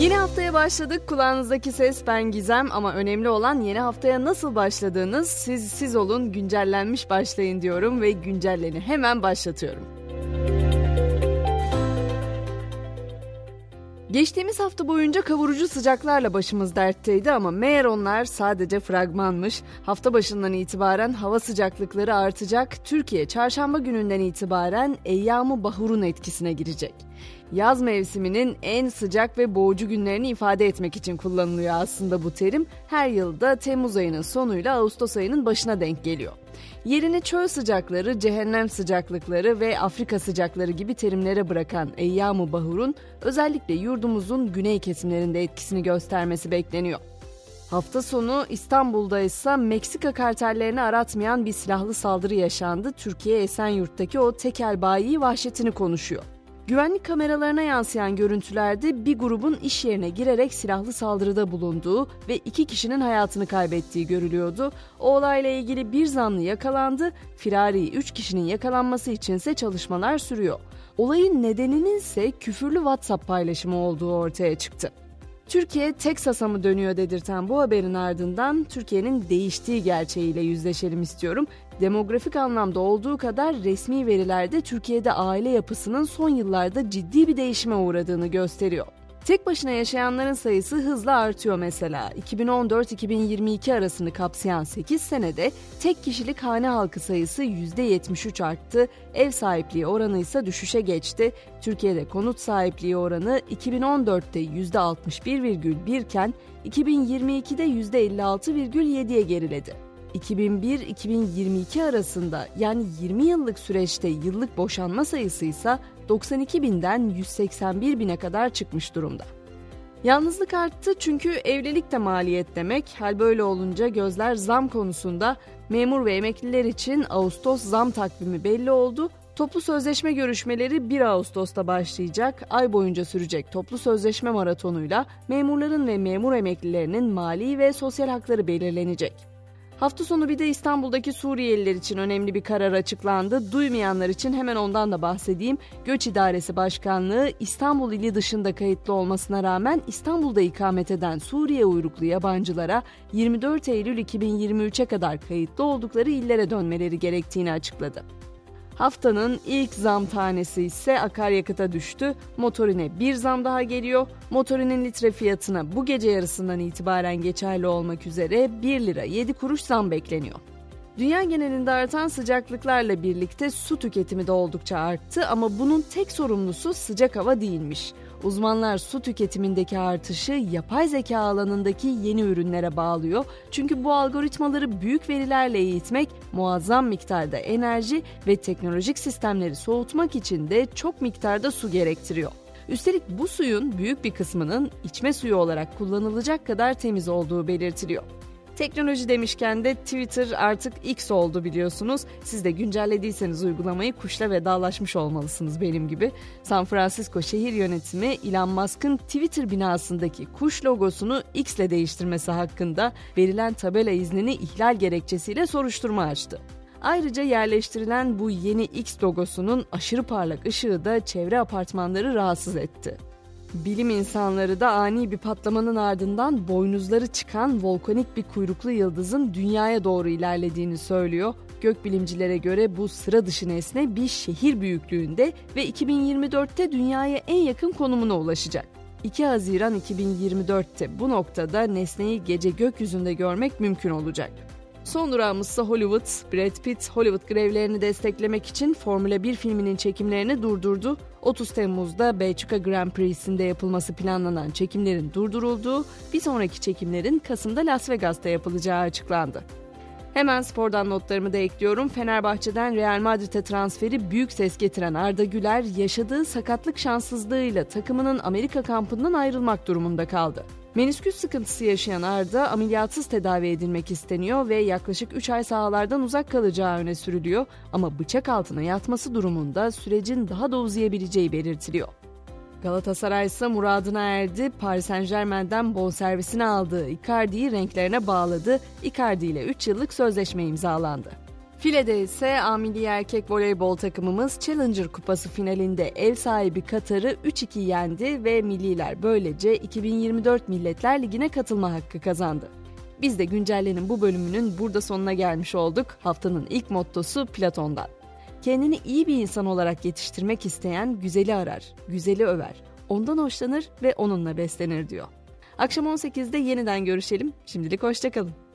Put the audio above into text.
Yeni haftaya başladık. Kulağınızdaki ses ben Gizem ama önemli olan yeni haftaya nasıl başladığınız. Siz siz olun, güncellenmiş başlayın diyorum ve güncelleni hemen başlatıyorum. Geçtiğimiz hafta boyunca kavurucu sıcaklarla başımız dertteydi ama meğer onlar sadece fragmanmış. Hafta başından itibaren hava sıcaklıkları artacak. Türkiye çarşamba gününden itibaren Eyyam-ı Bahur'un etkisine girecek yaz mevsiminin en sıcak ve boğucu günlerini ifade etmek için kullanılıyor aslında bu terim. Her yılda Temmuz ayının sonuyla Ağustos ayının başına denk geliyor. Yerini çöl sıcakları, cehennem sıcaklıkları ve Afrika sıcakları gibi terimlere bırakan Eyyam-ı Bahur'un özellikle yurdumuzun güney kesimlerinde etkisini göstermesi bekleniyor. Hafta sonu İstanbul'da ise Meksika kartellerini aratmayan bir silahlı saldırı yaşandı. Türkiye Esenyurt'taki o tekel bayi vahşetini konuşuyor. Güvenlik kameralarına yansıyan görüntülerde bir grubun iş yerine girerek silahlı saldırıda bulunduğu ve iki kişinin hayatını kaybettiği görülüyordu. O olayla ilgili bir zanlı yakalandı, firari üç kişinin yakalanması içinse çalışmalar sürüyor. Olayın nedeninin ise küfürlü WhatsApp paylaşımı olduğu ortaya çıktı. Türkiye Teksas'a mı dönüyor dedirten bu haberin ardından Türkiye'nin değiştiği gerçeğiyle yüzleşelim istiyorum. Demografik anlamda olduğu kadar resmi verilerde Türkiye'de aile yapısının son yıllarda ciddi bir değişime uğradığını gösteriyor. Tek başına yaşayanların sayısı hızla artıyor mesela. 2014-2022 arasını kapsayan 8 senede tek kişilik hane halkı sayısı %73 arttı, ev sahipliği oranı ise düşüşe geçti. Türkiye'de konut sahipliği oranı 2014'te %61,1 iken 2022'de %56,7'ye geriledi. 2001-2022 arasında yani 20 yıllık süreçte yıllık boşanma sayısı ise 92 binden 181 bine kadar çıkmış durumda. Yalnızlık arttı çünkü evlilik de maliyet demek. Hal böyle olunca gözler zam konusunda memur ve emekliler için Ağustos zam takvimi belli oldu. Toplu sözleşme görüşmeleri 1 Ağustos'ta başlayacak. Ay boyunca sürecek toplu sözleşme maratonuyla memurların ve memur emeklilerinin mali ve sosyal hakları belirlenecek. Hafta sonu bir de İstanbul'daki Suriyeliler için önemli bir karar açıklandı. Duymayanlar için hemen ondan da bahsedeyim. Göç İdaresi Başkanlığı İstanbul ili dışında kayıtlı olmasına rağmen İstanbul'da ikamet eden Suriye uyruklu yabancılara 24 Eylül 2023'e kadar kayıtlı oldukları illere dönmeleri gerektiğini açıkladı. Haftanın ilk zam tanesi ise akaryakıta düştü. Motorine bir zam daha geliyor. Motorinin litre fiyatına bu gece yarısından itibaren geçerli olmak üzere 1 lira 7 kuruş zam bekleniyor. Dünya genelinde artan sıcaklıklarla birlikte su tüketimi de oldukça arttı ama bunun tek sorumlusu sıcak hava değilmiş. Uzmanlar su tüketimindeki artışı yapay zeka alanındaki yeni ürünlere bağlıyor. Çünkü bu algoritmaları büyük verilerle eğitmek muazzam miktarda enerji ve teknolojik sistemleri soğutmak için de çok miktarda su gerektiriyor. Üstelik bu suyun büyük bir kısmının içme suyu olarak kullanılacak kadar temiz olduğu belirtiliyor. Teknoloji demişken de Twitter artık X oldu biliyorsunuz. Siz de güncellediyseniz uygulamayı kuşla vedalaşmış olmalısınız benim gibi. San Francisco şehir yönetimi Elon Musk'ın Twitter binasındaki kuş logosunu X ile değiştirmesi hakkında verilen tabela iznini ihlal gerekçesiyle soruşturma açtı. Ayrıca yerleştirilen bu yeni X logosunun aşırı parlak ışığı da çevre apartmanları rahatsız etti. Bilim insanları da ani bir patlamanın ardından boynuzları çıkan volkanik bir kuyruklu yıldızın dünyaya doğru ilerlediğini söylüyor. Gökbilimcilere göre bu sıra dışı nesne bir şehir büyüklüğünde ve 2024'te dünyaya en yakın konumuna ulaşacak. 2 Haziran 2024'te bu noktada nesneyi gece gökyüzünde görmek mümkün olacak. Son durağımızsa Hollywood. Brad Pitt Hollywood grevlerini desteklemek için Formula 1 filminin çekimlerini durdurdu. 30 Temmuz'da Belçika Grand Prix'sinde yapılması planlanan çekimlerin durdurulduğu, bir sonraki çekimlerin Kasım'da Las Vegas'ta yapılacağı açıklandı. Hemen spordan notlarımı da ekliyorum. Fenerbahçe'den Real Madrid'e transferi büyük ses getiren Arda Güler yaşadığı sakatlık şanssızlığıyla takımının Amerika kampından ayrılmak durumunda kaldı. Menisküs sıkıntısı yaşayan Arda ameliyatsız tedavi edilmek isteniyor ve yaklaşık 3 ay sahalardan uzak kalacağı öne sürülüyor ama bıçak altına yatması durumunda sürecin daha da uzayabileceği belirtiliyor. Galatasaray ise muradına erdi. Paris Saint Germain'den bonservisini aldığı Icardi'yi renklerine bağladı. Icardi ile 3 yıllık sözleşme imzalandı. Filede ise amili erkek voleybol takımımız Challenger Kupası finalinde ev sahibi Katar'ı 3-2 yendi ve milliler böylece 2024 Milletler Ligi'ne katılma hakkı kazandı. Biz de güncellenin bu bölümünün burada sonuna gelmiş olduk. Haftanın ilk mottosu Platon'dan. Kendini iyi bir insan olarak yetiştirmek isteyen güzeli arar, güzeli över, ondan hoşlanır ve onunla beslenir diyor. Akşam 18'de yeniden görüşelim. Şimdilik hoşçakalın.